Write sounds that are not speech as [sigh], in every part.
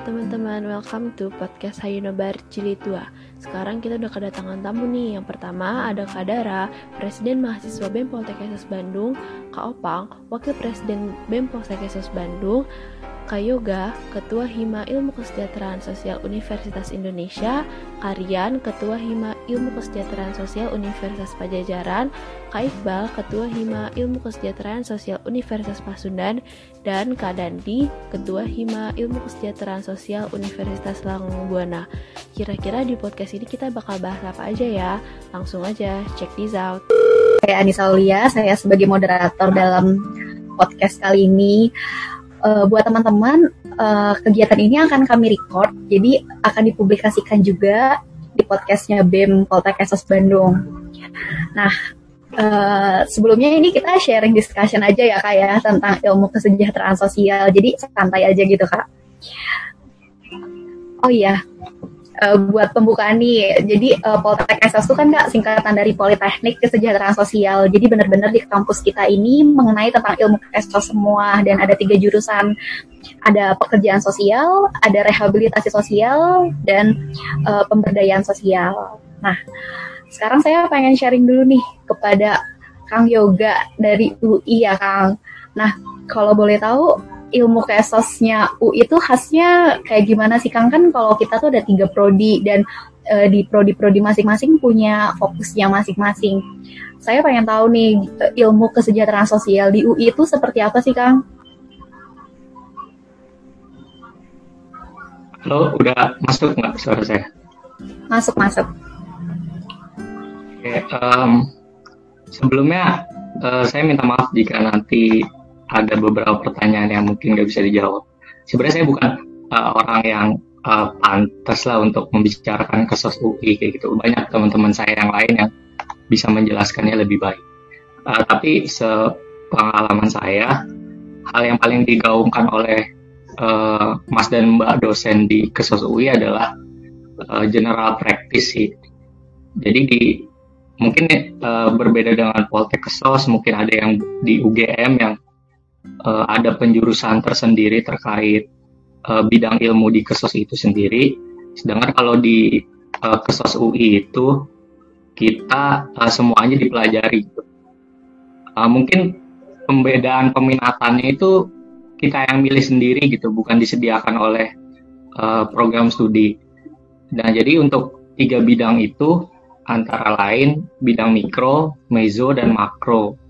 teman-teman, welcome to podcast Hayunobar Jilid 2 Sekarang kita udah kedatangan tamu nih. Yang pertama ada Kak Dara, Presiden Mahasiswa BEM Poltekkes Bandung Kak Opang, Wakil Presiden BEM Poltekkes Bandung Kak Yoga, Ketua Hima Ilmu Kesejahteraan Sosial Universitas Indonesia, Karian, Ketua Hima Ilmu Kesejahteraan Sosial Universitas Pajajaran, Kak Iqbal, Ketua Hima Ilmu Kesejahteraan Sosial Universitas Pasundan, dan Kak Dandi, Ketua Hima Ilmu Kesejahteraan Sosial Universitas Langbuana. Kira-kira di podcast ini kita bakal bahas apa aja ya? Langsung aja, check this out. Saya Anissa Aulia, saya sebagai moderator dalam podcast kali ini uh, buat teman-teman uh, kegiatan ini akan kami record jadi akan dipublikasikan juga di podcastnya BEM Poltekkes Bandung. Nah uh, sebelumnya ini kita sharing discussion aja ya kak ya tentang ilmu kesejahteraan sosial jadi santai aja gitu kak. Oh iya, uh, buat pembukaan nih. Jadi uh, Poltek SS itu kan nggak singkatan dari Politeknik Kesejahteraan Sosial. Jadi benar-benar di kampus kita ini mengenai tentang ilmu kesehatan semua dan ada tiga jurusan. Ada pekerjaan sosial, ada rehabilitasi sosial, dan uh, pemberdayaan sosial. Nah, sekarang saya pengen sharing dulu nih kepada Kang Yoga dari UI ya Kang. Nah, kalau boleh tahu ilmu kesosnya U itu khasnya kayak gimana sih Kang? Kan kalau kita tuh ada tiga prodi dan uh, di prodi-prodi masing-masing punya fokusnya masing-masing. Saya pengen tahu nih ilmu kesejahteraan sosial di UI itu seperti apa sih Kang? Halo, udah masuk nggak suara saya? Masuk, masuk. Oke, um, sebelumnya uh, saya minta maaf jika nanti ada beberapa pertanyaan yang mungkin nggak bisa dijawab. Sebenarnya saya bukan uh, orang yang uh, pantas lah untuk membicarakan kasus UI kayak gitu. Banyak teman-teman saya yang lain yang bisa menjelaskannya lebih baik. Uh, tapi sepengalaman saya, hal yang paling digaungkan oleh uh, Mas dan Mbak dosen di kasus UI adalah uh, general practice sih. Jadi di mungkin uh, berbeda dengan Poltek Kesos, mungkin ada yang di UGM yang uh, ada penjurusan tersendiri terkait uh, bidang ilmu di Kesos itu sendiri. Sedangkan kalau di uh, Kesos UI itu kita uh, semuanya dipelajari. Uh, mungkin pembedaan peminatannya itu kita yang milih sendiri gitu, bukan disediakan oleh uh, program studi. Nah, jadi untuk tiga bidang itu antara lain bidang mikro, mezo, dan makro.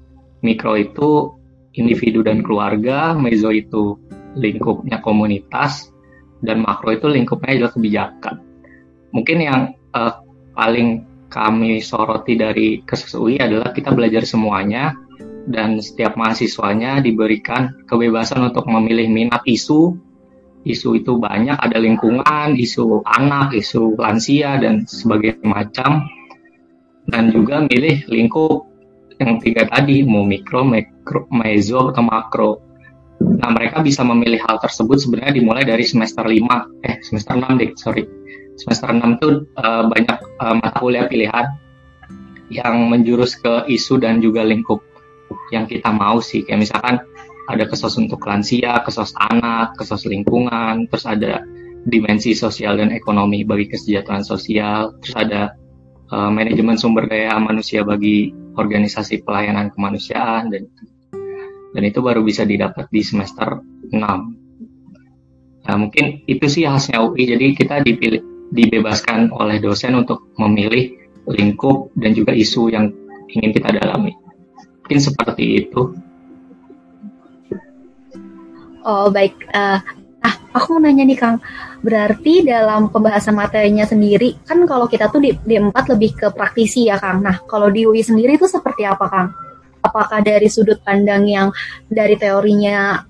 Mikro itu individu dan keluarga, mezo itu lingkupnya komunitas, dan makro itu lingkupnya adalah kebijakan. Mungkin yang uh, paling kami soroti dari kasus adalah kita belajar semuanya dan setiap mahasiswanya diberikan kebebasan untuk memilih minat isu. Isu itu banyak, ada lingkungan, isu anak, isu lansia, dan sebagainya macam. Dan juga milih lingkup yang tiga tadi mau mikro, mikro, mezo atau makro. Nah mereka bisa memilih hal tersebut sebenarnya dimulai dari semester 5 eh semester 6 deh sorry. Semester 6 itu uh, banyak uh, mata kuliah pilihan yang menjurus ke isu dan juga lingkup yang kita mau sih. Kayak misalkan ada kesos untuk lansia, kesos anak, kesos lingkungan, terus ada dimensi sosial dan ekonomi bagi kesejahteraan sosial, terus ada uh, manajemen sumber daya manusia bagi organisasi pelayanan kemanusiaan dan dan itu baru bisa didapat di semester 6. Nah, mungkin itu sih khasnya UI. Jadi kita dipilih, dibebaskan oleh dosen untuk memilih lingkup dan juga isu yang ingin kita dalami. Mungkin seperti itu. Oh baik, uh, Ah, aku mau nanya nih Kang, berarti dalam pembahasan materinya sendiri, kan kalau kita tuh di, di 4 lebih ke praktisi ya Kang. Nah, kalau di UI sendiri itu seperti apa Kang? Apakah dari sudut pandang yang dari teorinya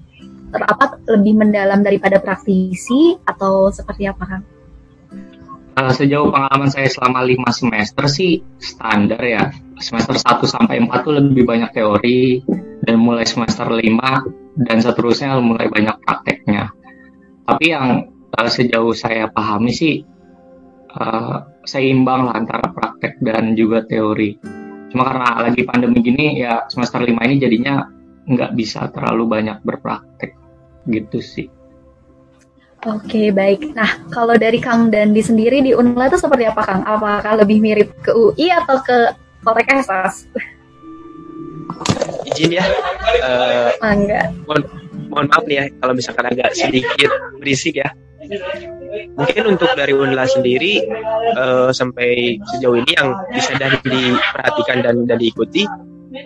apa lebih mendalam daripada praktisi atau seperti apa Kang? Uh, sejauh pengalaman saya selama lima semester sih standar ya. Semester 1 sampai 4 tuh lebih banyak teori dan mulai semester 5 dan seterusnya mulai banyak prakteknya tapi yang uh, sejauh saya pahami sih uh, seimbang lah antara praktek dan juga teori. Cuma karena lagi pandemi gini ya semester lima ini jadinya nggak bisa terlalu banyak berpraktek gitu sih. Oke, baik. Nah, kalau dari Kang Dandi sendiri di Unla itu seperti apa, Kang? Apakah lebih mirip ke UI atau ke Esas? Izin ya. Uh, Enggak. Mohon, mohon maaf nih ya kalau misalkan agak sedikit berisik ya. Mungkin untuk dari Unla sendiri uh, sampai sejauh ini yang bisa dari diperhatikan dan dan diikuti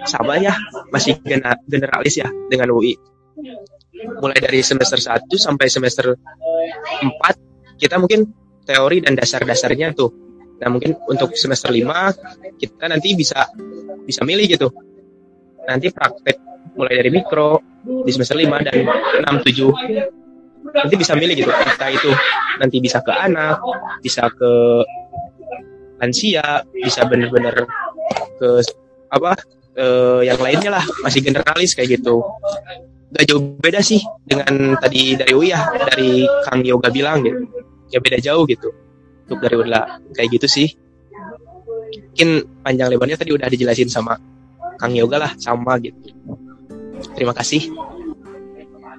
sama ya masih generalis ya dengan UI mulai dari semester 1 sampai semester 4 kita mungkin teori dan dasar-dasarnya tuh. Nah, mungkin untuk semester 5 kita nanti bisa bisa milih gitu. Nanti praktek mulai dari mikro di semester 5 dan 6 7 nanti bisa milih gitu. Kita itu nanti bisa ke anak, bisa ke lansia, bisa bener-bener ke apa eh, yang lainnya lah. Masih generalis kayak gitu. Gak jauh beda sih dengan tadi dari UI ya dari Kang Yoga bilang gitu. Ya beda jauh gitu. Untuk dari Unla kayak gitu sih. Mungkin panjang lebarnya tadi udah dijelasin sama Kang Yoga lah sama gitu. Terima kasih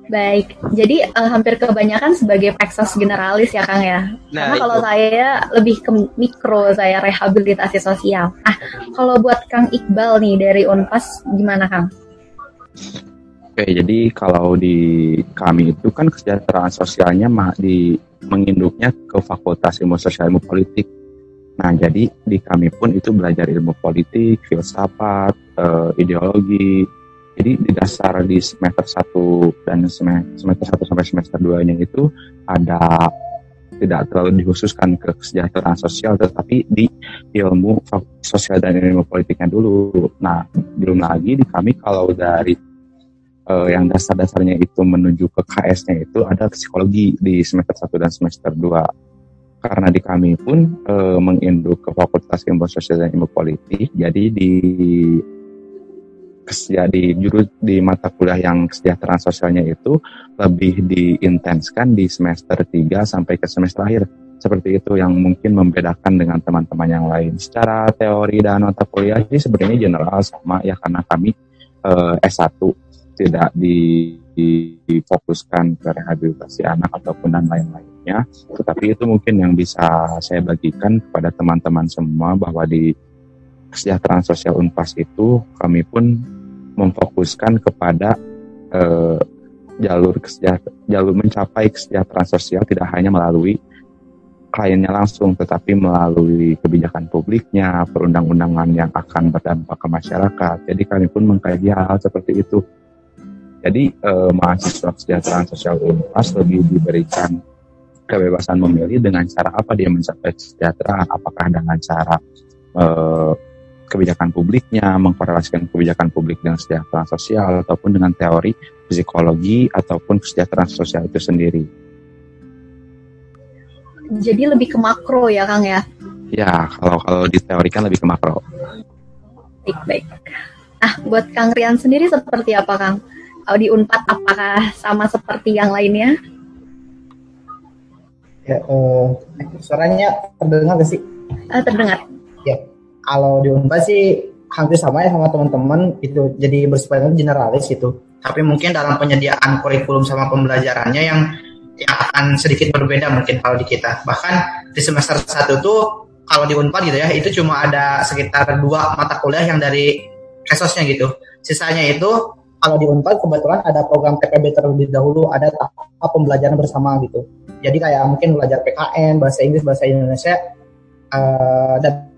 Baik, jadi uh, hampir kebanyakan sebagai peksos generalis ya Kang ya. Nah, Karena kalau saya lebih ke mikro, saya rehabilitasi sosial. Ah, kalau buat Kang Iqbal nih dari Unpas gimana Kang? Oke, jadi kalau di kami itu kan kesejahteraan sosialnya di menginduknya ke Fakultas Ilmu Sosial Ilmu Politik. Nah, jadi di kami pun itu belajar ilmu politik, filsafat, uh, ideologi. Jadi di dasar di semester 1 dan semester 1 sampai semester 2-nya itu ada tidak terlalu dikhususkan ke kesejahteraan sosial tetapi di ilmu sosial dan ilmu politiknya dulu. Nah, belum lagi di kami kalau dari uh, yang dasar-dasarnya itu menuju ke KS-nya itu ada psikologi di semester 1 dan semester 2. Karena di kami pun uh, menginduk ke Fakultas Ilmu Sosial dan Ilmu Politik, jadi di di juru di mata kuliah yang kesejahteraan sosialnya itu lebih diintenskan di semester 3 sampai ke semester akhir. Seperti itu yang mungkin membedakan dengan teman-teman yang lain. Secara teori dan mata kuliah sih sebenarnya general sama ya karena kami uh, S1 tidak difokuskan ke rehabilitasi anak ataupun dan lain-lainnya. Tetapi itu mungkin yang bisa saya bagikan kepada teman-teman semua bahwa di kesejahteraan sosial Unpas itu kami pun memfokuskan kepada eh, jalur jalur mencapai kesejahteraan sosial tidak hanya melalui kliennya langsung, tetapi melalui kebijakan publiknya, perundang-undangan yang akan berdampak ke masyarakat. Jadi kami pun mengkaji hal-hal seperti itu jadi eh, mahasiswa kesejahteraan sosial UNPAS lebih diberikan kebebasan memilih dengan cara apa dia mencapai kesejahteraan, apakah dengan cara eh, kebijakan publiknya, mengkorelasikan kebijakan publik dengan kesejahteraan sosial, ataupun dengan teori psikologi ataupun kesejahteraan sosial itu sendiri. Jadi lebih ke makro ya Kang ya? Ya, kalau kalau diteorikan lebih ke makro. Baik, baik. Nah, buat Kang Rian sendiri seperti apa Kang? di Unpad apakah sama seperti yang lainnya? Ya, uh, suaranya terdengar gak sih? Uh, terdengar. Kalau di Unpad sih hampir sama ya sama teman-teman itu jadi bersifat generalis itu. Tapi mungkin dalam penyediaan kurikulum sama pembelajarannya yang yang akan sedikit berbeda mungkin kalau di kita. Bahkan di semester satu tuh kalau di Unpad gitu ya, itu cuma ada sekitar dua mata kuliah yang dari kesosnya gitu. Sisanya itu kalau di Unpad kebetulan ada program TPB terlebih dahulu, ada tahap pembelajaran bersama gitu. Jadi kayak mungkin belajar PKN, bahasa Inggris, bahasa Indonesia, uh, dan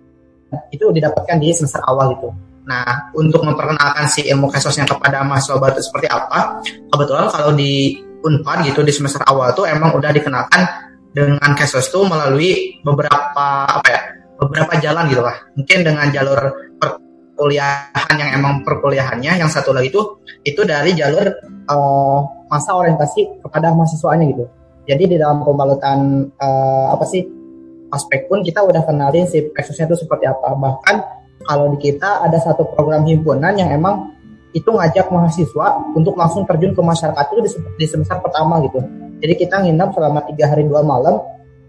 itu didapatkan di semester awal gitu. Nah, untuk memperkenalkan si ilmu kesosnya kepada mahasiswa baru seperti apa, kebetulan kalau di Unpad gitu di semester awal tuh emang udah dikenalkan dengan kesos tuh melalui beberapa apa ya beberapa jalan gitu lah. Mungkin dengan jalur per, perkuliahan yang emang perkuliahannya, yang satu lagi itu itu dari jalur uh, masa orientasi kepada mahasiswanya gitu. Jadi di dalam pembalutan uh, apa sih aspek pun kita udah kenalin si prosesnya itu seperti apa. Bahkan kalau di kita ada satu program himpunan yang emang itu ngajak mahasiswa untuk langsung terjun ke masyarakat itu di, di semester pertama gitu. Jadi kita nginap selama tiga hari dua malam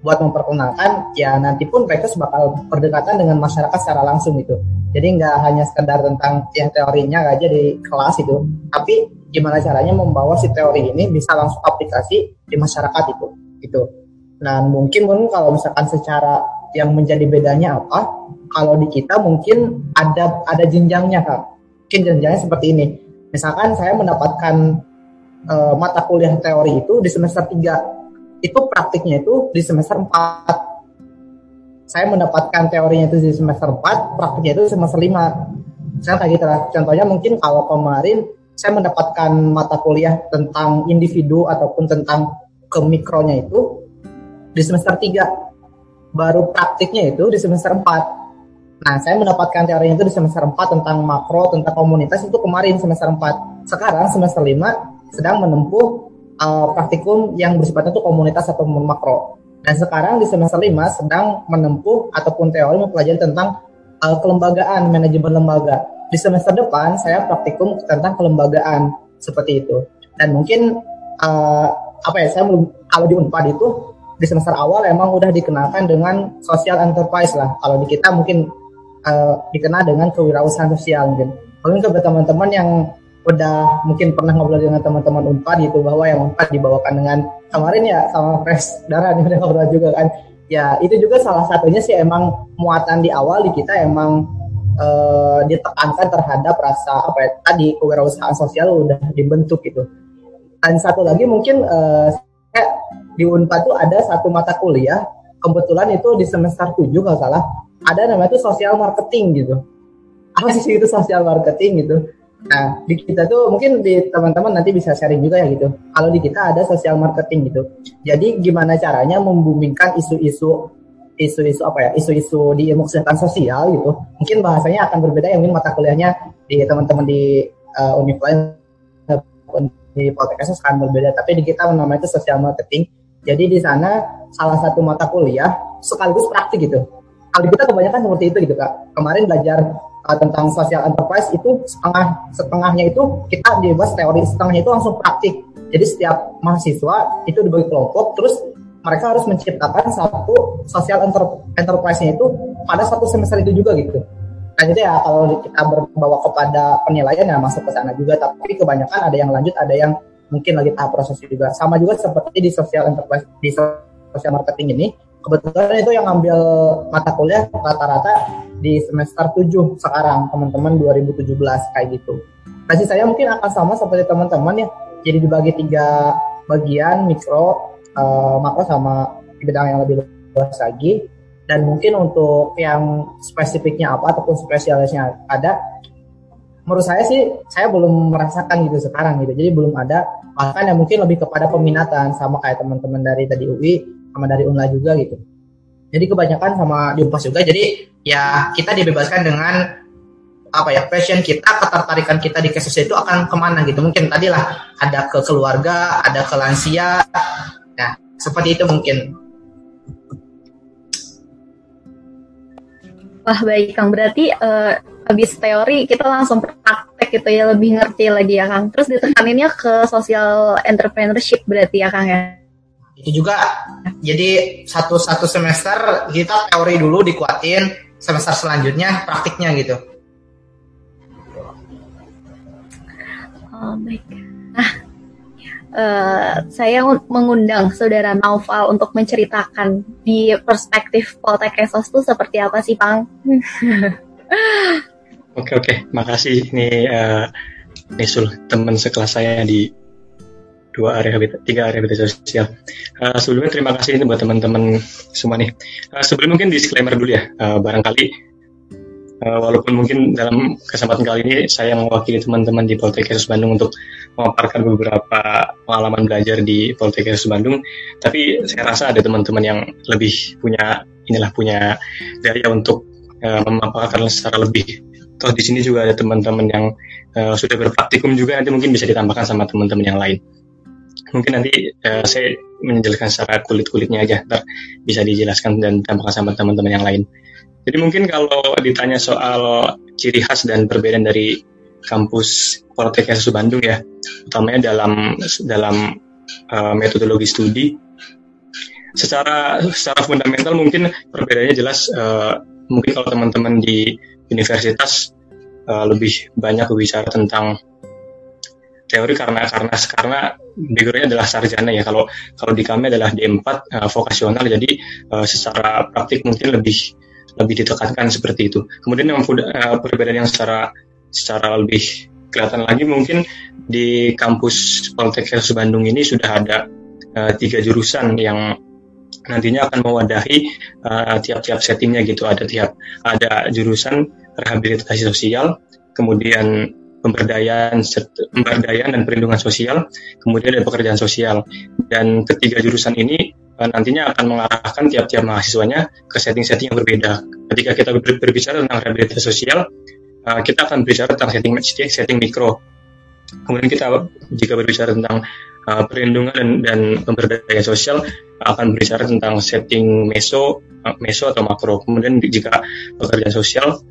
buat memperkenalkan ya nanti pun mereka bakal berdekatan dengan masyarakat secara langsung gitu jadi nggak hanya sekedar tentang ya teorinya aja di kelas itu tapi gimana caranya membawa si teori ini bisa langsung aplikasi di masyarakat itu itu nah mungkin mungkin kalau misalkan secara yang menjadi bedanya apa? Kalau di kita mungkin ada ada jenjangnya kak. Mungkin jenjangnya seperti ini. Misalkan saya mendapatkan uh, mata kuliah teori itu di semester 3 itu praktiknya itu di semester 4 saya mendapatkan teorinya itu di semester 4 praktiknya itu semester 5 saya kayak gitu lah contohnya mungkin kalau kemarin saya mendapatkan mata kuliah tentang individu ataupun tentang ke mikronya itu di semester 3 baru praktiknya itu di semester 4 Nah, saya mendapatkan teorinya itu di semester 4 tentang makro, tentang komunitas itu kemarin semester 4. Sekarang semester 5 sedang menempuh uh, praktikum yang bersifatnya itu komunitas atau makro. Dan sekarang di semester 5 sedang menempuh ataupun teori mempelajari tentang uh, kelembagaan, manajemen lembaga. Di semester depan saya praktikum tentang kelembagaan seperti itu. Dan mungkin uh, apa ya, saya belum kalau di Unpad itu di semester awal emang udah dikenalkan dengan social enterprise lah. Kalau di kita mungkin uh, dikenal dengan kewirausahaan sosial mungkin. Mungkin ke teman-teman yang udah mungkin pernah ngobrol dengan teman-teman Unpad gitu bahwa yang Unpad dibawakan dengan kemarin ya sama Pres Darah nih [laughs] udah ngobrol juga kan ya itu juga salah satunya sih emang muatan di awal di kita emang uh, ditekankan terhadap rasa apa ya tadi kewirausahaan sosial udah dibentuk gitu dan satu lagi mungkin uh, di Unpad tuh ada satu mata kuliah kebetulan itu di semester 7 kalau salah ada namanya itu sosial marketing gitu. Apa sih itu sosial marketing gitu? Nah, di kita tuh mungkin di teman-teman nanti bisa sharing juga ya gitu. Kalau di kita ada sosial marketing gitu. Jadi gimana caranya membumingkan isu-isu isu-isu apa ya isu-isu di ilmu kesehatan sosial gitu. Mungkin bahasanya akan berbeda yang mungkin mata kuliahnya di teman-teman di uh, universitas di Poltekkes akan berbeda. Tapi di kita namanya itu sosial marketing jadi di sana salah satu mata kuliah sekaligus praktik gitu. Kalau kita kebanyakan seperti itu gitu kak. Kemarin belajar uh, tentang social enterprise itu setengah setengahnya itu kita dibahas teori setengahnya itu langsung praktik. Jadi setiap mahasiswa itu dibagi kelompok terus mereka harus menciptakan satu social enter enterprise-nya itu pada satu semester itu juga gitu. Nah itu ya kalau kita berbawa kepada penilaian ya masuk ke sana juga tapi kebanyakan ada yang lanjut ada yang mungkin lagi tahap proses juga sama juga seperti di social enterprise di social marketing ini kebetulan itu yang ngambil mata kuliah rata-rata di semester 7 sekarang teman-teman 2017 kayak gitu. Kasih saya mungkin akan sama seperti teman-teman ya. Jadi dibagi tiga bagian mikro, uh, makro sama bidang yang lebih luas lagi. Dan mungkin untuk yang spesifiknya apa ataupun spesialisnya ada, menurut saya sih saya belum merasakan gitu sekarang gitu. Jadi belum ada. Bahkan yang mungkin lebih kepada peminatan sama kayak teman-teman dari tadi UI sama dari UNLA juga gitu. Jadi kebanyakan sama di UNPAS juga. Jadi ya kita dibebaskan dengan apa ya passion kita ketertarikan kita di kasus itu akan ke mana gitu mungkin tadi lah ada ke keluarga ada ke lansia nah seperti itu mungkin wah baik kang. Berarti uh, habis teori kita langsung praktek gitu ya lebih ngerti lagi ya kang. Terus ditekaninnya ke social entrepreneurship berarti ya kang ya? Itu juga. Jadi satu satu semester kita teori dulu dikuatin. Semester selanjutnya praktiknya gitu. Oh, baik. Nah, uh, saya mengundang saudara Naufal untuk menceritakan di perspektif Poltek Esos itu seperti apa sih, Pang? [laughs] oke oke, makasih ini uh, Nisul teman sekelas saya di dua area tiga area habitat sosial. Uh, sebelumnya terima kasih buat teman-teman semua nih. Uh, sebelum mungkin disclaimer dulu ya, uh, barangkali uh, walaupun mungkin dalam kesempatan kali ini saya mewakili teman-teman di Poltekkes Bandung untuk memaparkan beberapa pengalaman belajar di Poltekkes Bandung, tapi saya rasa ada teman-teman yang lebih punya inilah punya daya untuk uh, memaparkan secara lebih. Toh di sini juga ada teman-teman yang uh, sudah berpraktikum juga nanti mungkin bisa ditambahkan sama teman-teman yang lain mungkin nanti uh, saya menjelaskan secara kulit-kulitnya aja, ntar bisa dijelaskan dan tambahkan sama teman-teman yang lain. Jadi mungkin kalau ditanya soal ciri khas dan perbedaan dari kampus Politeknik Bandung ya, utamanya dalam dalam uh, metodologi studi, secara secara fundamental mungkin perbedaannya jelas uh, mungkin kalau teman-teman di universitas uh, lebih banyak berbicara tentang teori karena karena karena backgroundnya adalah sarjana ya. Kalau kalau di kami adalah D4 uh, vokasional. Jadi uh, secara praktik mungkin lebih lebih ditekankan seperti itu kemudian yang uh, perbedaan yang secara secara lebih kelihatan lagi mungkin di kampus Poltekkes Bandung ini sudah ada uh, tiga jurusan yang nantinya akan mewadahi tiap-tiap uh, settingnya gitu ada tiap ada jurusan rehabilitasi sosial kemudian pemberdayaan pemberdayaan dan perlindungan sosial, kemudian ada pekerjaan sosial. Dan ketiga jurusan ini nantinya akan mengarahkan tiap-tiap mahasiswanya ke setting-setting yang berbeda. Ketika kita berbicara tentang rehabilitasi sosial, uh, kita akan berbicara tentang setting setting mikro. Kemudian kita jika berbicara tentang uh, perlindungan dan, dan pemberdayaan sosial akan berbicara tentang setting meso, meso atau makro. Kemudian jika pekerjaan sosial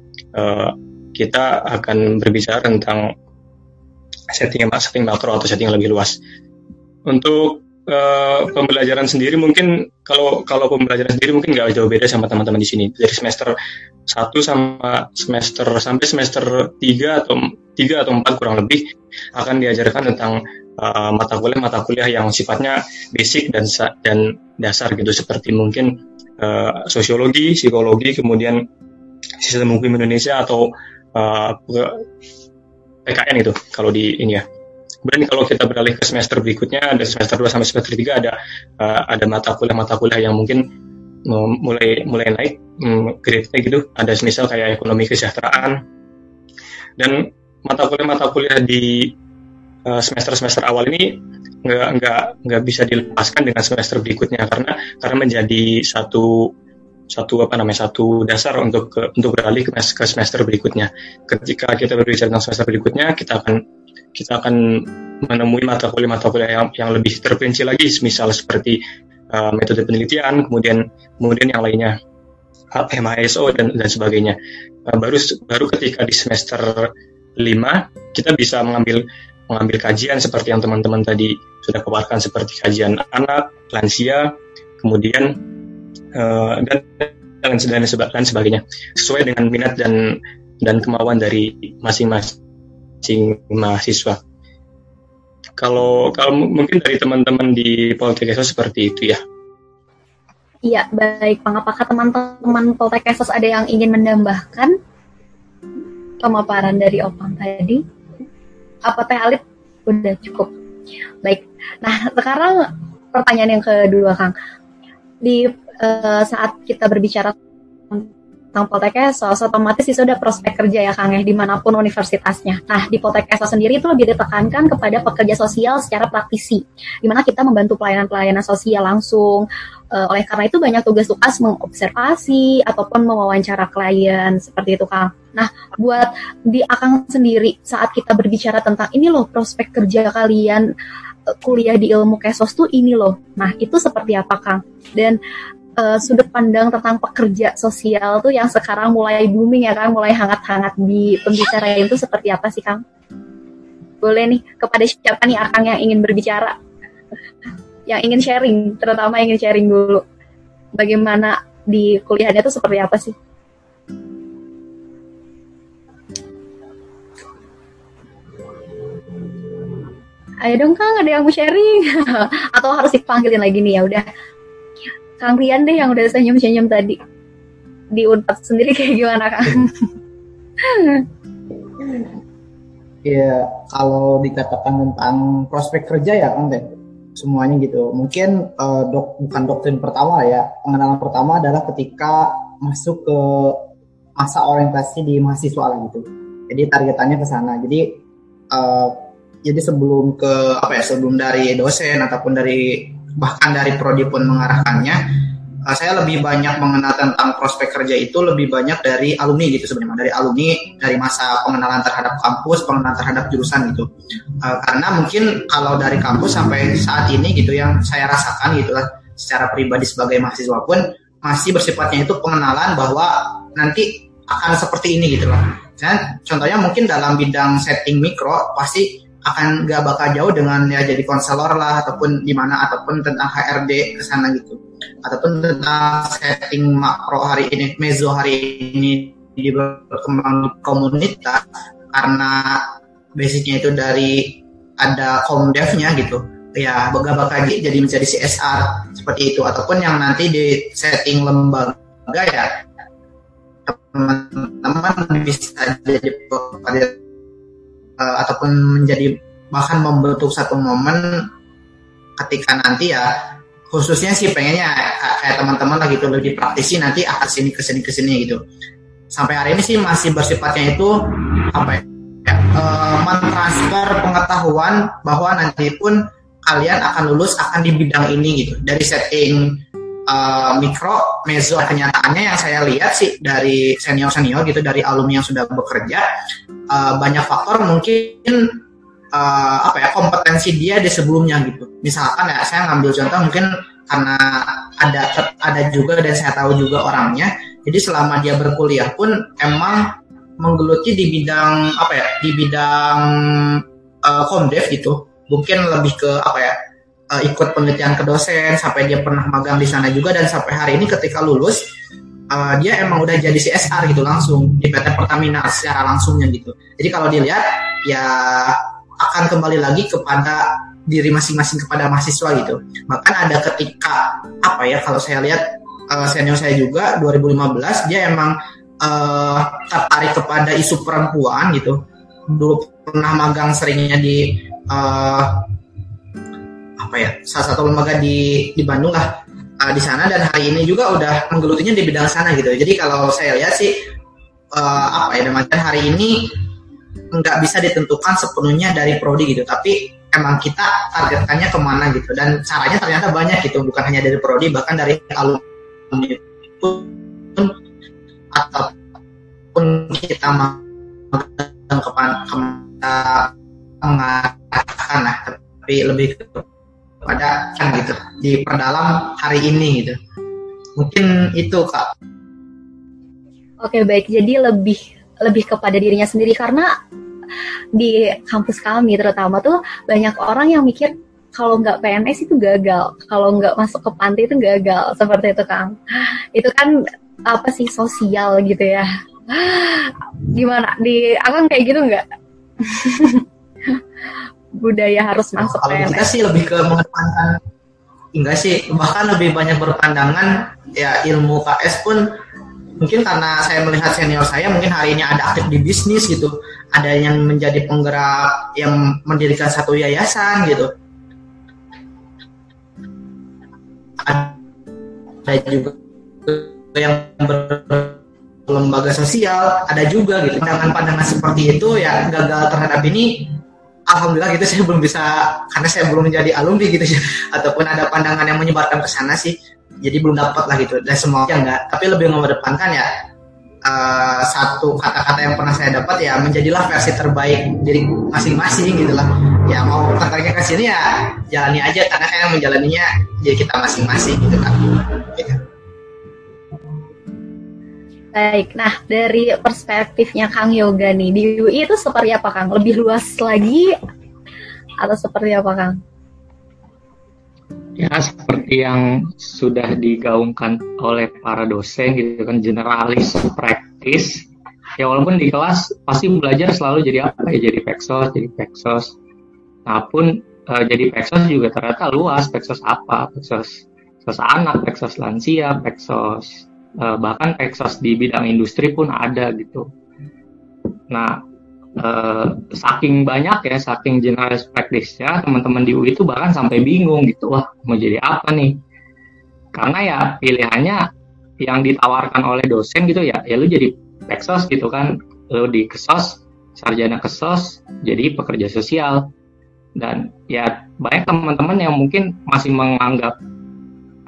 kita akan berbicara tentang setting setting makro atau setting yang lebih luas. Untuk uh, pembelajaran sendiri mungkin kalau kalau pembelajaran sendiri mungkin nggak jauh beda sama teman-teman di sini. Dari semester 1 sama semester sampai semester 3 atau 3 atau 4 kurang lebih akan diajarkan tentang uh, mata kuliah mata kuliah yang sifatnya basic dan dan dasar gitu seperti mungkin uh, sosiologi, psikologi, kemudian sistem hukum Indonesia atau uh, PKN itu kalau di ini ya. Kemudian kalau kita beralih ke semester berikutnya ada semester 2 sampai semester 3 ada uh, ada mata kuliah-mata kuliah yang mungkin um, mulai mulai naik um, grade-nya gitu. Ada misal kayak ekonomi kesejahteraan dan mata kuliah-mata kuliah di uh, semester-semester awal ini nggak nggak nggak bisa dilepaskan dengan semester berikutnya karena karena menjadi satu satu apa namanya satu dasar untuk ke, untuk beralih ke semester berikutnya. Ketika kita berbicara tentang semester berikutnya, kita akan kita akan menemui mata kuliah mata kuliah yang, yang lebih terperinci lagi, misal seperti uh, metode penelitian, kemudian kemudian yang lainnya MHSO dan dan sebagainya. Uh, baru baru ketika di semester 5 kita bisa mengambil mengambil kajian seperti yang teman-teman tadi sudah paparkan seperti kajian anak, lansia, kemudian uh, dan, dan sebagainya sesuai dengan minat dan dan kemauan dari masing-masing mahasiswa. Kalau kalau mungkin dari teman-teman di Poltekkes seperti itu ya. Iya, baik Bang. Apakah teman-teman Poltekkes ada yang ingin menambahkan pemaparan dari Opang tadi? Apa Teh Alif udah cukup? Baik. Nah, sekarang pertanyaan yang kedua, Kang. Di uh, saat kita berbicara tentang Poltekkes, otomatis itu ada prospek kerja ya Kang ya di mana pun universitasnya. Nah di Poltekkes sendiri itu lebih ditekankan kepada pekerja sosial secara praktisi, di mana kita membantu pelayanan-pelayanan sosial langsung. Uh, oleh karena itu banyak tugas-tugas mengobservasi ataupun mewawancara klien seperti itu Kang. Nah buat di Akang sendiri saat kita berbicara tentang ini loh prospek kerja kalian eh, kuliah di ilmu kesos tuh ini loh. Nah itu seperti apa Kang? Dan uh, sudut pandang tentang pekerja sosial tuh yang sekarang mulai booming ya kan, mulai hangat-hangat di pembicaraan itu seperti apa sih Kang? Boleh nih kepada siapa nih Akang yang ingin berbicara? yang ingin sharing, terutama ingin sharing dulu. Bagaimana di kuliahnya itu seperti apa sih? Ayo dong Kang, ada yang mau sharing? [laughs] Atau harus dipanggilin lagi nih ya udah Kang Rian deh yang udah senyum-senyum tadi. Di Unpad sendiri kayak gimana Kang? Iya, kalau dikatakan tentang prospek kerja ya kan deh semuanya gitu. Mungkin uh, dok bukan doktrin pertama ya. Pengenalan pertama adalah ketika masuk ke masa orientasi di mahasiswa lah gitu. Jadi targetannya ke sana. Jadi uh, jadi sebelum ke apa ya sebelum dari dosen ataupun dari bahkan dari prodi pun mengarahkannya uh, saya lebih banyak mengenal tentang prospek kerja itu lebih banyak dari alumni gitu sebenarnya dari alumni dari masa pengenalan terhadap kampus pengenalan terhadap jurusan gitu uh, karena mungkin kalau dari kampus sampai saat ini gitu yang saya rasakan gitu lah secara pribadi sebagai mahasiswa pun masih bersifatnya itu pengenalan bahwa nanti akan seperti ini gitu loh. Dan contohnya mungkin dalam bidang setting mikro pasti akan gak bakal jauh dengan ya jadi konselor lah ataupun di mana ataupun tentang HRD ke sana gitu. Ataupun tentang setting makro hari ini mezo hari ini di berkembang komunitas karena basicnya itu dari ada komdevnya gitu. Ya bagabak lagi jadi menjadi CSR seperti itu. Ataupun yang nanti di setting lembaga ya teman-teman bisa jadi uh, ataupun menjadi bahkan membentuk satu momen ketika nanti ya khususnya sih pengennya kayak teman-teman lah gitu lebih praktisi nanti akan sini ke sini ke sini gitu. Sampai hari ini sih masih bersifatnya itu apa ya, uh, mentransfer pengetahuan bahwa nanti pun kalian akan lulus akan di bidang ini gitu. Dari setting uh, mikro mezo kenyataannya yang saya lihat sih dari senior senior gitu dari alumni yang sudah bekerja uh, banyak faktor mungkin uh, apa ya kompetensi dia di sebelumnya gitu. Misalkan ya saya ngambil contoh mungkin karena ada ada juga dan saya tahu juga orangnya jadi selama dia berkuliah pun emang menggeluti di bidang apa ya di bidang uh, komdev gitu. Mungkin lebih ke apa ya uh, ikut penelitian ke dosen sampai dia pernah magang di sana juga dan sampai hari ini ketika lulus uh, dia emang udah jadi CSR gitu langsung di PT Pertamina secara langsungnya gitu. Jadi kalau dilihat ya akan kembali lagi kepada diri masing-masing kepada mahasiswa gitu. Bahkan ada ketika apa ya kalau saya lihat uh, senior saya juga 2015 dia emang uh, tertarik kepada isu perempuan gitu. Dulu pernah magang seringnya di uh, apa ya salah satu lembaga di di Bandung lah uh, di sana. Dan hari ini juga udah menggelutinya di bidang sana gitu. Jadi kalau saya lihat sih uh, apa ya dan hari ini nggak bisa ditentukan sepenuhnya dari prodi gitu. Tapi emang kita targetkannya ke mana gitu. Dan caranya ternyata banyak gitu. Bukan hanya dari prodi bahkan dari alumni pun ataupun kita magang kepada mengatakan lah tapi lebih kepada kan gitu di perdalam hari ini gitu. Mungkin itu kak. Oke baik. Jadi lebih lebih kepada dirinya sendiri. Karena di kampus kami terutama tuh banyak orang yang mikir kalau nggak PNS itu gagal, kalau nggak masuk ke panti itu gagal, seperti itu Kang. Itu kan apa sih sosial gitu ya? Gimana? Di Akang kayak gitu nggak? [laughs] budaya harus nah, masuk kalau PNS. kita sih lebih ke mengedepankan enggak sih bahkan lebih banyak berpandangan ya ilmu KS pun mungkin karena saya melihat senior saya mungkin hari ini ada aktif di bisnis gitu ada yang menjadi penggerak yang mendirikan satu yayasan gitu ada juga yang berlembaga sosial ada juga gitu pandangan-pandangan seperti itu ya gagal terhadap ini alhamdulillah gitu saya belum bisa karena saya belum menjadi alumni gitu ya [laughs] ataupun ada pandangan yang menyebarkan ke sana sih jadi belum dapat lah gitu. Dan semuanya enggak tapi lebih mengedepankan ya uh, satu kata-kata yang pernah saya dapat ya menjadilah versi terbaik diri masing-masing gitu lah. Ya mau tertariknya ke sini ya jalani aja karena saya menjalaninya jadi kita masing-masing gitu kan gitu. Baik, nah dari perspektifnya Kang Yoga nih di UI itu seperti apa Kang? Lebih luas lagi atau seperti apa Kang? Ya seperti yang sudah digaungkan oleh para dosen gitu kan generalis praktis. Ya walaupun di kelas pasti belajar selalu jadi apa ya jadi peksos, jadi peksos. Nah pun uh, jadi peksos juga ternyata luas. Peksos apa? Peksos, peksos anak, peksos lansia, peksos uh, bahkan eksos di bidang industri pun ada gitu. Nah, uh, saking banyak ya, saking general practice-nya, teman-teman di UI itu bahkan sampai bingung gitu, wah mau jadi apa nih? Karena ya pilihannya yang ditawarkan oleh dosen gitu ya, ya lu jadi eksos gitu kan, lu di kesos, sarjana kesos, jadi pekerja sosial. Dan ya banyak teman-teman yang mungkin masih menganggap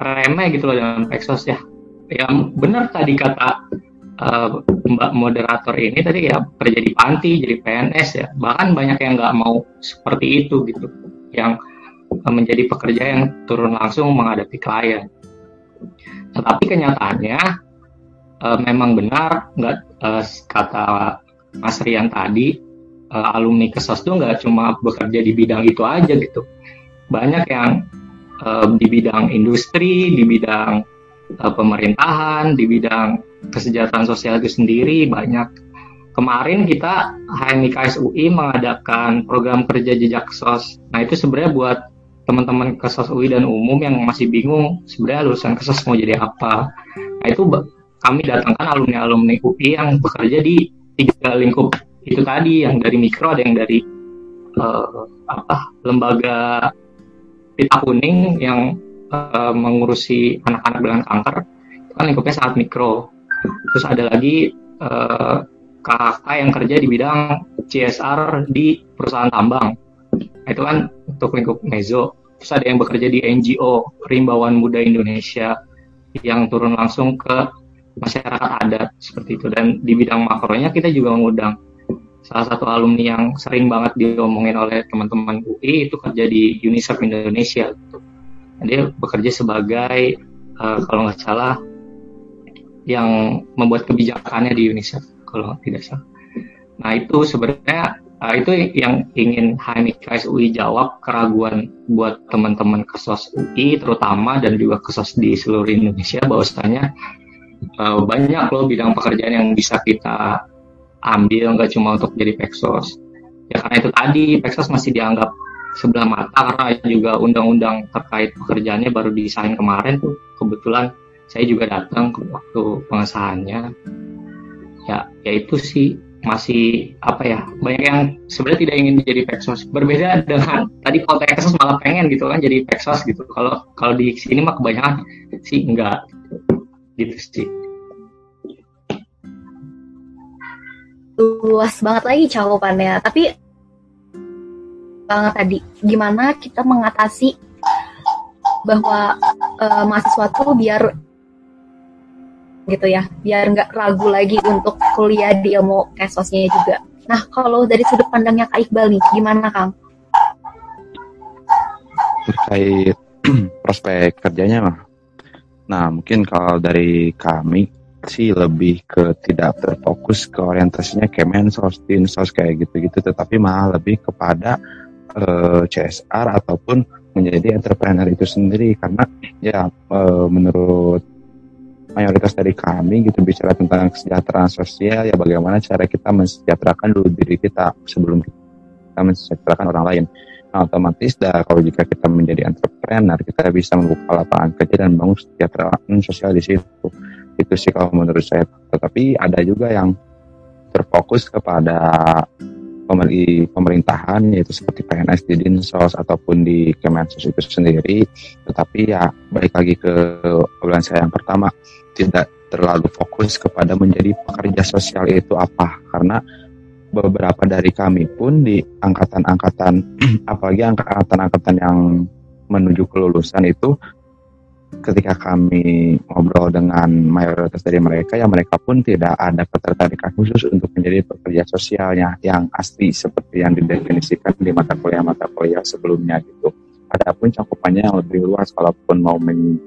remeh gitu loh dalam eksos ya yang benar tadi kata uh, Mbak moderator ini tadi ya kerja di panti jadi PNS ya. Bahkan banyak yang nggak mau seperti itu gitu. Yang uh, menjadi pekerja yang turun langsung menghadapi klien. Tetapi kenyataannya uh, memang benar nggak uh, kata Mas Rian tadi uh, alumni kesos itu nggak cuma bekerja di bidang itu aja gitu. Banyak yang di bidang industri di bidang uh, pemerintahan di bidang kesejahteraan sosial itu sendiri banyak kemarin kita HMIKS UI mengadakan program kerja jejak sos. Nah itu sebenarnya buat teman-teman kesos UI dan umum yang masih bingung sebenarnya lulusan kesos mau jadi apa. Nah itu kami datangkan alumni-alumni UI yang bekerja di tiga lingkup itu tadi yang dari mikro ada yang dari uh, apa lembaga pita kuning yang uh, mengurusi anak-anak dengan kanker itu kan lingkupnya sangat mikro terus ada lagi uh, kakak yang kerja di bidang CSR di perusahaan tambang. Nah, itu kan untuk lingkup mezo. Terus ada yang bekerja di NGO Rimbawan Muda Indonesia yang turun langsung ke masyarakat adat seperti itu. Dan di bidang makronya kita juga mengundang salah satu alumni yang sering banget diomongin oleh teman-teman UI itu kerja di UNICEF Indonesia. Dia bekerja sebagai uh, kalau nggak salah yang membuat kebijakannya di UNICEF kalau tidak salah. Nah itu sebenarnya uh, itu yang ingin HMIKS UI jawab keraguan buat teman-teman kesos UI terutama dan juga kesos di seluruh Indonesia bahwasanya uh, banyak loh bidang pekerjaan yang bisa kita ambil nggak cuma untuk jadi peksos. Ya karena itu tadi peksos masih dianggap sebelah mata karena juga undang-undang terkait pekerjaannya baru disain kemarin tuh. Kebetulan saya juga datang ke waktu pengesahannya. Ya ya itu sih masih apa ya banyak yang sebenarnya tidak ingin menjadi peksos berbeda dengan [laughs] tadi kalau peksos malah pengen gitu kan jadi peksos gitu. Kalau kalau di sini mah kebanyakan sih enggak. Gitu sih. Luas banget lagi cakupannya. Tapi banget tadi gimana kita mengatasi bahwa uh, mahasiswa tuh biar gitu ya biar nggak ragu lagi untuk kuliah di ilmu kesosnya juga. Nah kalau dari sudut pandangnya Kak Iqbal nih gimana Kang? Terkait [clears throat] prospek kerjanya mah nah mungkin kalau dari kami sih lebih ke tidak terfokus ke orientasinya Kemensos, Dinsos kayak gitu-gitu tetapi malah lebih kepada uh, eh, CSR ataupun menjadi entrepreneur itu sendiri karena ya uh, menurut mayoritas dari kami gitu bicara tentang kesejahteraan sosial ya bagaimana cara kita mensejahterakan dulu diri kita sebelum kita mensejahterakan orang lain. Nah, otomatis dah kalau jika kita menjadi entrepreneur kita bisa membuka lapangan kerja dan bangun kesejahteraan sosial di situ. Itu sih kalau menurut saya. Tetapi ada juga yang terfokus kepada pemerintahan yaitu seperti PNS di Dinsos ataupun di Kemensos itu sendiri. Tetapi ya balik lagi ke obrolan saya yang pertama tidak terlalu fokus kepada menjadi pekerja sosial itu apa. Karena beberapa dari kami pun di angkatan-angkatan [clears throat] apalagi angkatan-angkatan yang menuju kelulusan itu ketika kami ngobrol dengan mayoritas dari mereka, ya mereka pun tidak ada ketertarikan khusus untuk menjadi pekerja sosialnya yang asli seperti yang didefinisikan di mata kuliah-mata kuliah sebelumnya gitu. Adapun cakupannya yang lebih luas, kalaupun mau men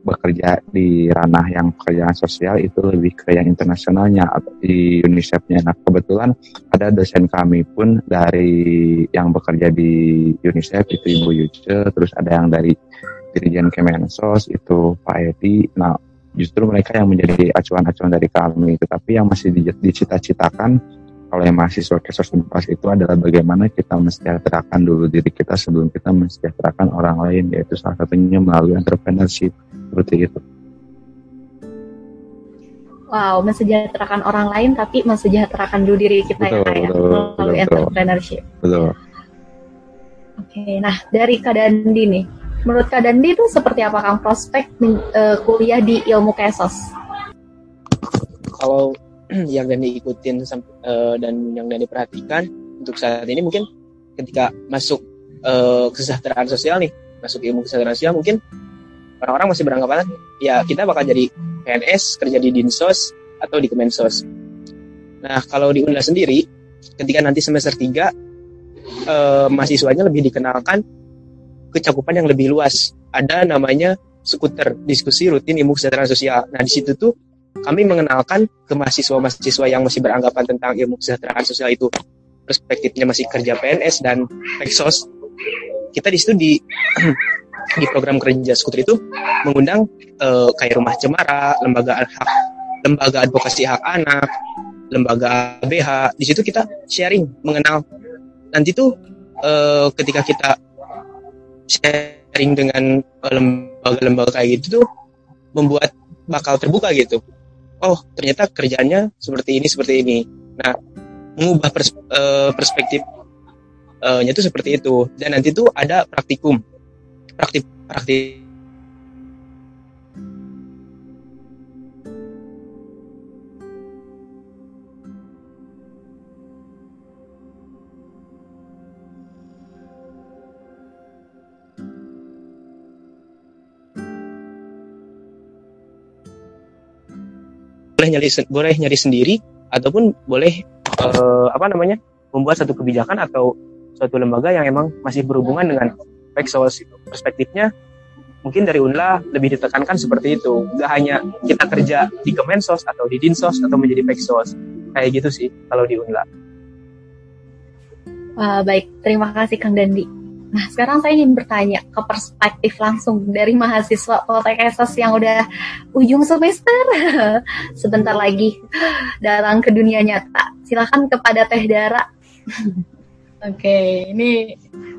bekerja di ranah yang pekerjaan sosial itu lebih ke yang internasionalnya atau di UNICEF-nya. Nah kebetulan ada dosen kami pun dari yang bekerja di UNICEF itu Ibu Yuce, terus ada yang dari Dirjen Kemensos itu Pak Edi. Nah, justru mereka yang menjadi acuan-acuan dari kami. Tetapi yang masih dicita-citakan oleh mahasiswa Kesos Unpas itu adalah bagaimana kita mensejahterakan dulu diri kita sebelum kita mensejahterakan orang lain, yaitu salah satunya melalui entrepreneurship seperti itu. Wow, mensejahterakan orang lain tapi mensejahterakan dulu diri kita ya, betul, ya, betul, melalui betul, entrepreneurship. Betul. Oke, nah dari keadaan ini menurut Kak Dandi itu seperti apa Kang prospek uh, kuliah di ilmu kesos? Kalau [clears throat] yang Dandi ikutin uh, dan yang Dandi perhatikan untuk saat ini mungkin ketika masuk uh, kesejahteraan sosial nih, masuk ilmu kesejahteraan sosial mungkin orang-orang masih beranggapan ya kita bakal jadi PNS kerja di Dinsos atau di Kemensos. Nah, kalau di sendiri ketika nanti semester 3 eh, mahasiswanya lebih dikenalkan kecakupan yang lebih luas. Ada namanya skuter diskusi rutin ilmu kesejahteraan sosial. Nah di situ tuh kami mengenalkan ke mahasiswa-mahasiswa yang masih beranggapan tentang ilmu kesejahteraan sosial itu perspektifnya masih kerja PNS dan Peksos. Kita di situ di [clears throat] di program kerja skuter itu mengundang uh, kayak rumah cemara, lembaga hak lembaga advokasi hak anak, lembaga ABH di situ kita sharing mengenal nanti tuh uh, ketika kita sharing dengan lembaga-lembaga kayak gitu tuh membuat bakal terbuka gitu. Oh ternyata kerjanya seperti ini seperti ini. Nah mengubah pers uh, perspektif uh, nya itu seperti itu. Dan nanti tuh ada praktikum. Praktik praktik boleh nyari boleh nyari sendiri ataupun boleh uh, apa namanya membuat satu kebijakan atau suatu lembaga yang emang masih berhubungan dengan Pexos perspektifnya mungkin dari Unla lebih ditekankan seperti itu. Nggak hanya kita kerja di Kemensos atau di Dinsos atau menjadi Pexos. Kayak gitu sih kalau di Unla. Wah, baik. Terima kasih Kang Dandi Nah, sekarang saya ingin bertanya ke perspektif langsung dari mahasiswa Poltekkes yang udah ujung semester. [laughs] Sebentar lagi datang ke dunia nyata. Silakan kepada Teh Dara. Oke, ini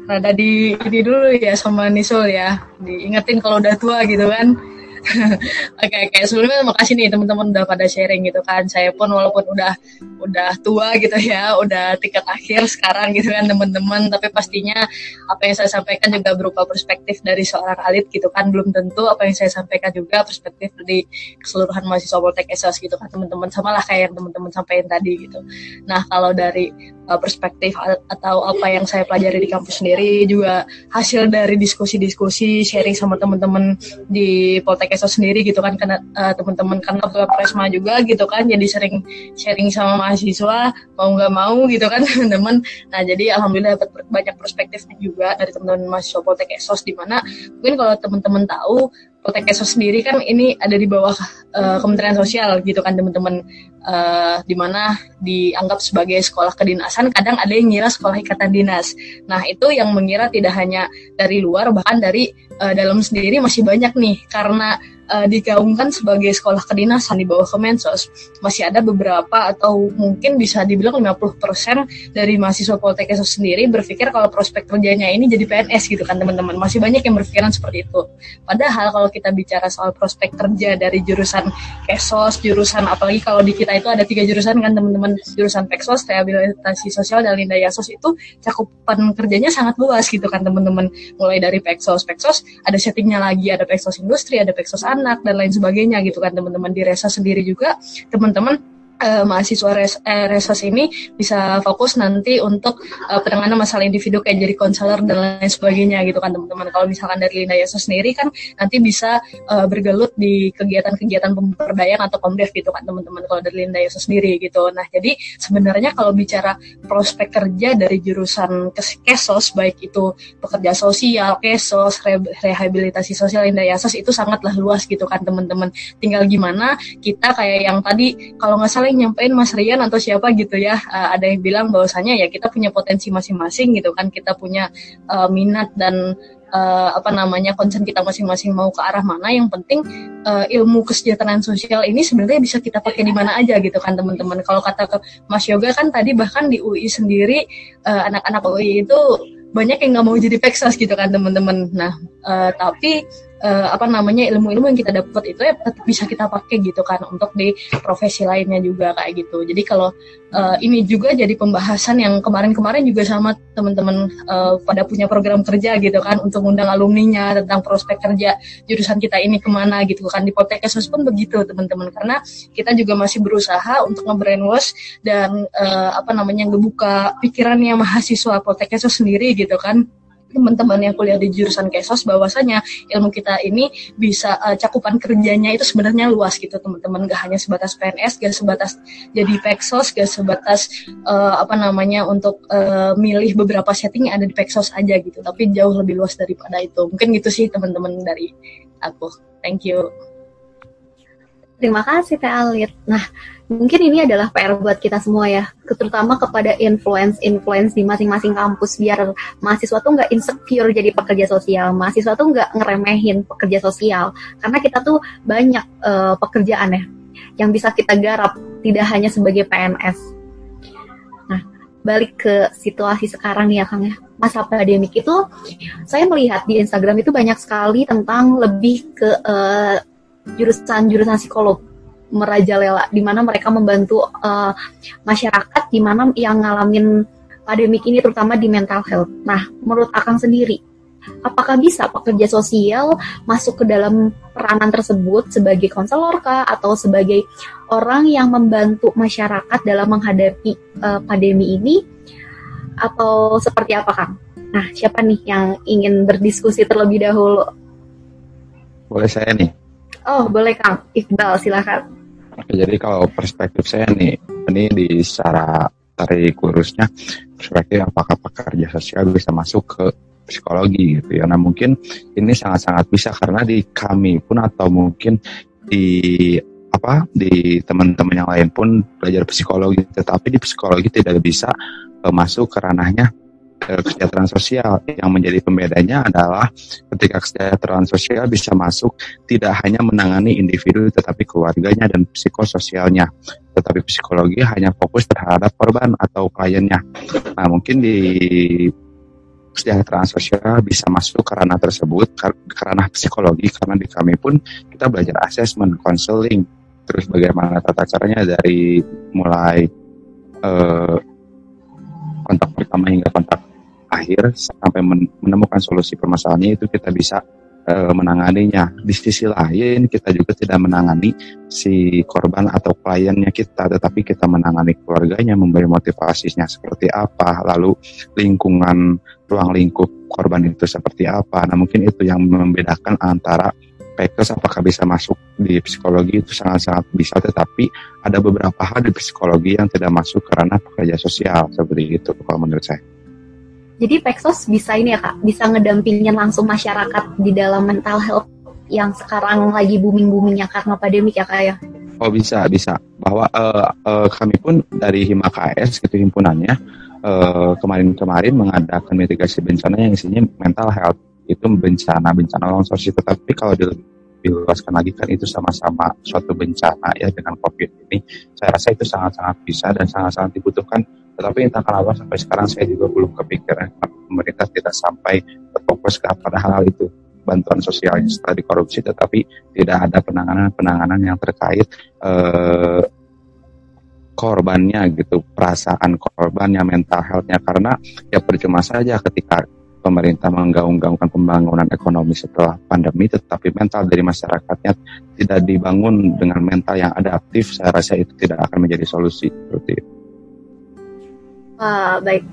rada di ini dulu ya sama Nisul ya. Diingetin kalau udah tua gitu kan. [laughs] Oke, oke. Sebelumnya makasih nih teman-teman udah pada sharing gitu kan. Saya pun walaupun udah udah tua gitu ya, udah tingkat akhir sekarang gitu kan teman-teman, tapi pastinya apa yang saya sampaikan juga berupa perspektif dari seorang alit gitu kan. Belum tentu apa yang saya sampaikan juga perspektif dari keseluruhan mahasiswa Poltek SS gitu kan teman-teman. Sama lah kayak yang teman-teman sampaikan tadi gitu. Nah, kalau dari uh, perspektif atau apa yang saya pelajari di kampus sendiri juga hasil dari diskusi-diskusi sharing sama teman-teman di Poltek Keso sendiri gitu kan karena uh, teman-teman kan Presma juga gitu kan jadi sering sharing sama mahasiswa mau nggak mau gitu kan [laughs] teman-teman. Nah jadi alhamdulillah dapat banyak perspektif juga dari teman-teman mahasiswa Poltek Esos di mana mungkin kalau teman-teman tahu Esos sendiri kan ini ada di bawah uh, Kementerian Sosial gitu kan teman-teman. Uh, di mana dianggap sebagai sekolah kedinasan kadang ada yang ngira sekolah ikatan dinas. Nah itu yang mengira tidak hanya dari luar bahkan dari uh, dalam sendiri masih banyak nih. Karena uh, digaungkan sebagai sekolah kedinasan di bawah Kemensos. Masih ada beberapa atau mungkin bisa dibilang 50% dari mahasiswa Poltek sendiri berpikir kalau prospek kerjanya ini jadi PNS gitu kan teman-teman. Masih banyak yang berpikiran seperti itu. Padahal kalau kita bicara soal prospek kerja dari jurusan Kesos jurusan apalagi kalau di kita itu ada tiga jurusan kan teman-teman. Jurusan Peksos rehabilitasi sosial dan Linda Yasos itu cakupan kerjanya sangat luas gitu kan teman-teman. Mulai dari Peksos Peksos ada settingnya lagi. Ada peksos industri ada peksos anak dan lain sebagainya gitu kan. Teman-teman di resa sendiri juga teman-teman uh, mahasiswa res, eh, resos ini bisa fokus nanti untuk uh, penanganan masalah individu kayak jadi konselor dan lain sebagainya gitu kan teman-teman. Kalau misalkan dari Linda Yasa sendiri kan nanti bisa uh, bergelut di kegiatan-kegiatan pemberdayaan atau komdev gitu kan teman-teman kalau dari Linda Yasa sendiri gitu. Nah jadi sebenarnya kalau bicara prospek kerja dari jurusan kesos baik itu pekerja sosial, kesos, re rehabilitasi sosial Linda Yasos itu sangatlah luas gitu kan teman-teman. Tinggal gimana kita kayak yang tadi kalau nggak salah yang nyampein Mas Rian atau siapa gitu ya. Uh, ada yang bilang bahwasanya ya kita punya potensi masing-masing gitu kan. Kita punya uh, minat dan uh, apa namanya konsen kita masing-masing mau ke arah mana. Yang penting uh, ilmu kesejahteraan sosial ini sebenarnya bisa kita pakai di mana aja gitu kan teman-teman. Kalau kata ke Mas Yoga kan tadi bahkan di UI sendiri anak-anak uh, UI itu banyak yang nggak mau jadi peksas gitu kan teman-teman. Nah, uh, tapi uh, apa namanya ilmu-ilmu yang kita dapat itu ya tetap bisa kita pakai gitu kan untuk di profesi lainnya juga kayak gitu. Jadi kalau uh, ini juga jadi pembahasan yang kemarin-kemarin juga sama teman-teman uh, pada punya program kerja gitu kan untuk undang alumninya tentang prospek kerja jurusan kita ini ke mana gitu kan. Di Poltekkes pun begitu teman-teman karena kita juga masih berusaha untuk nge-brainwash dan uh, apa namanya ngebuka pikirannya mahasiswa Poltekkes sendiri gitu kan teman-teman yang kuliah di jurusan kesos bahwasanya ilmu kita ini bisa uh, cakupan kerjanya itu sebenarnya luas gitu teman-teman. Gak hanya sebatas PNS gak sebatas jadi peksos gak sebatas uh, apa namanya untuk uh, milih beberapa setting yang ada di peksos aja gitu tapi jauh lebih luas daripada itu. Mungkin gitu sih teman-teman dari aku. Thank you Terima kasih Teh Alit. Nah, mungkin ini adalah PR buat kita semua ya, terutama kepada influence-influence di masing-masing kampus biar mahasiswa tuh nggak insecure jadi pekerja sosial, mahasiswa tuh nggak ngeremehin pekerja sosial, karena kita tuh banyak uh, pekerjaan ya yang bisa kita garap tidak hanya sebagai PNS. Nah, balik ke situasi sekarang nih ya Kang ya. Masa pandemik itu saya melihat di Instagram itu banyak sekali tentang lebih ke uh, jurusan-jurusan psikolog merajalela di mana mereka membantu uh, masyarakat di mana yang ngalamin pandemik ini terutama di mental health. Nah, menurut Akang sendiri, apakah bisa pekerja sosial masuk ke dalam peranan tersebut sebagai konselor kah atau sebagai orang yang membantu masyarakat dalam menghadapi uh, pandemi ini atau seperti apa Kang? Nah, siapa nih yang ingin berdiskusi terlebih dahulu? Boleh saya nih. Oh, boleh Kang. Iqbal, silakan. Jadi kalau perspektif saya nih, ini di secara tarik lurusnya, perspektif apakah pekerja sosial bisa masuk ke psikologi gitu ya. Nah mungkin ini sangat-sangat bisa karena di kami pun atau mungkin di apa di teman-teman yang lain pun belajar psikologi, tetapi di psikologi tidak bisa uh, masuk ke ranahnya kesejahteraan sosial. Yang menjadi pembedanya adalah ketika kesejahteraan sosial bisa masuk tidak hanya menangani individu tetapi keluarganya dan psikososialnya. Tetapi psikologi hanya fokus terhadap korban atau kliennya. Nah, mungkin di kesejahteraan sosial bisa masuk ke ranah tersebut karena psikologi karena di kami pun kita belajar asesmen, konseling, terus bagaimana tata caranya dari mulai uh, kontak pertama hingga kontak akhir sampai menemukan solusi permasalahannya itu kita bisa e, menanganinya. Di sisi lain kita juga tidak menangani si korban atau kliennya kita, tetapi kita menangani keluarganya, memberi motivasinya seperti apa, lalu lingkungan ruang lingkup korban itu seperti apa. Nah mungkin itu yang membedakan antara PKS apakah bisa masuk di psikologi itu sangat-sangat bisa, tetapi ada beberapa hal di psikologi yang tidak masuk karena pekerja sosial seperti itu kalau menurut saya. Jadi Pexos bisa ini ya kak, bisa ngedampingin langsung masyarakat di dalam mental health yang sekarang lagi booming-boomingnya karena pandemik ya kak ya? Oh bisa bisa. Bahwa uh, uh, kami pun dari Himakas gitu himpunannya uh, kemarin-kemarin mengadakan mitigasi bencana yang isinya mental health. Itu bencana bencana longsor sih tetapi kalau diluaskan lagi kan itu sama-sama suatu bencana ya dengan COVID ini. Saya rasa itu sangat-sangat bisa dan sangat-sangat dibutuhkan tetapi entah kenapa sampai sekarang saya juga belum kepikiran pemerintah tidak sampai berfokus pada hal-hal itu bantuan sosial setelah korupsi tetapi tidak ada penanganan-penanganan yang terkait eh, korbannya gitu perasaan korbannya mental healthnya karena ya percuma saja ketika pemerintah menggaung-gaungkan pembangunan ekonomi setelah pandemi tetapi mental dari masyarakatnya tidak dibangun dengan mental yang adaptif saya rasa itu tidak akan menjadi solusi seperti itu. Uh, baik,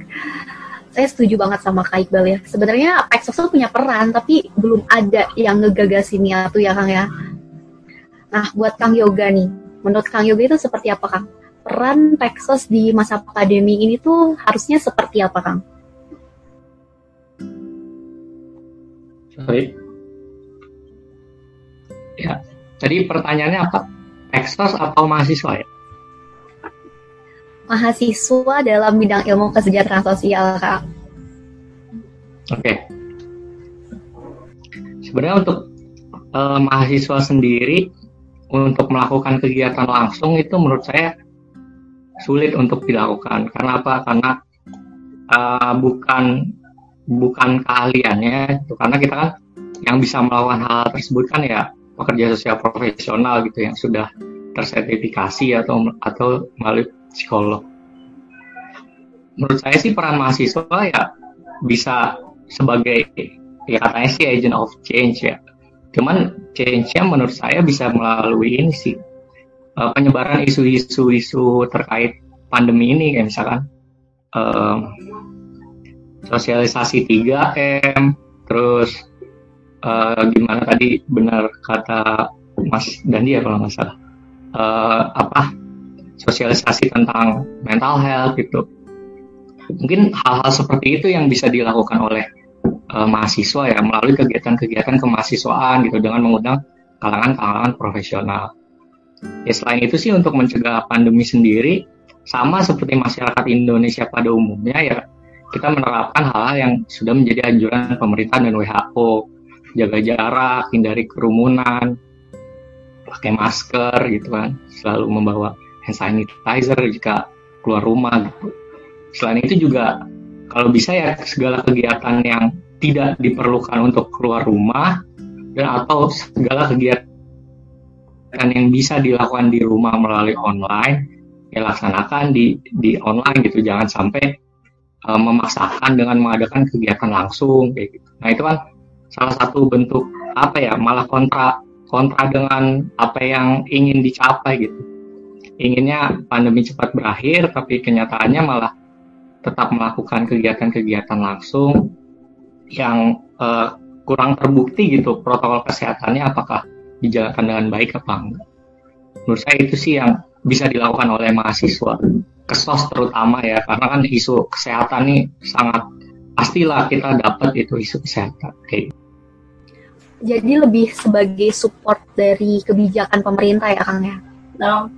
saya setuju banget sama Kak Iqbal ya. Sebenarnya Pexos tuh punya peran, tapi belum ada yang ngegagasinnya tuh ya Kang ya. Nah, buat Kang Yoga nih, menurut Kang Yoga itu seperti apa Kang? Peran Pexos di masa pandemi ini tuh harusnya seperti apa Kang? Sorry. Ya, tadi pertanyaannya apa? Pexos atau mahasiswa ya? Mahasiswa dalam bidang ilmu kesejahteraan sosial, Kak? Oke. Okay. Sebenarnya untuk uh, mahasiswa sendiri untuk melakukan kegiatan langsung itu menurut saya sulit untuk dilakukan. Karena apa? Karena uh, bukan bukan keahliannya, karena kita kan yang bisa melakukan hal tersebut kan ya pekerja sosial profesional gitu yang sudah tersertifikasi atau atau melalui psikolog. Menurut saya sih peran mahasiswa ya bisa sebagai ya katanya sih agent of change ya. Cuman change-nya menurut saya bisa melalui ini sih uh, penyebaran isu-isu terkait pandemi ini kayak misalkan uh, sosialisasi 3M, terus uh, gimana tadi benar kata Mas Dandi ya kalau nggak salah uh, apa sosialisasi tentang mental health gitu. Mungkin hal-hal seperti itu yang bisa dilakukan oleh uh, mahasiswa ya melalui kegiatan-kegiatan kemahasiswaan gitu dengan mengundang kalangan-kalangan profesional. Ya selain itu sih untuk mencegah pandemi sendiri sama seperti masyarakat Indonesia pada umumnya ya kita menerapkan hal-hal yang sudah menjadi anjuran pemerintah dan WHO jaga jarak, hindari kerumunan, pakai masker gitu kan, selalu membawa hand sanitizer jika keluar rumah gitu. Selain itu juga kalau bisa ya segala kegiatan yang tidak diperlukan untuk keluar rumah dan atau segala kegiatan yang bisa dilakukan di rumah melalui online ya laksanakan di di online gitu. Jangan sampai uh, memaksakan dengan mengadakan kegiatan langsung kayak gitu. Nah itu kan salah satu bentuk apa ya malah kontra kontra dengan apa yang ingin dicapai gitu inginnya pandemi cepat berakhir tapi kenyataannya malah tetap melakukan kegiatan-kegiatan langsung yang uh, kurang terbukti gitu protokol kesehatannya apakah dijalankan dengan baik apa enggak. Menurut saya itu sih yang bisa dilakukan oleh mahasiswa. Kesos terutama ya karena kan isu kesehatan nih sangat pastilah kita dapat itu isu kesehatan kayak gitu. jadi lebih sebagai support dari kebijakan pemerintah ya Kang ya? Nah,